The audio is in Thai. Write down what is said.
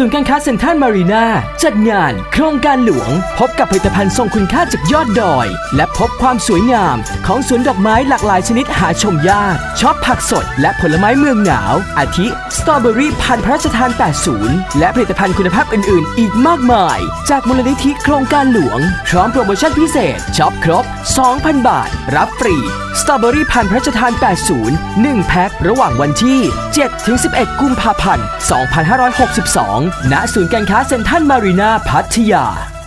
ศูนย์การค้าเซ็นทรัลมารีนาจัดงานโครงการหลวง พบกับผลิตภัณฑ์ทรงคุณค่าจากยอดดอย และพบความสวยงามของสวนดอกไม้หลากหลายชนิดหาชมยากชอบผักสด และผลไม้เมืองหนาว อาทิสตรอเบอรี่พันธุ์พระราชทาน 80 และผลิตภัณฑ์คุณภาพอื่น ๆ อีกมากมาย จากมูลนิธิโครงการหลวง พร้อมโปรโมชั่นพิเศษช็อปครบ 2,000 บาท รับฟรีสตรอเบอรี่พันธุ์พระราชทาน 80 1 แพ็คระหว่างวันที่ 7-11 กุมภาพันธ์ 2562 ณ ศูนย์การค้าเซ็นทรัลมารีนาพัทยา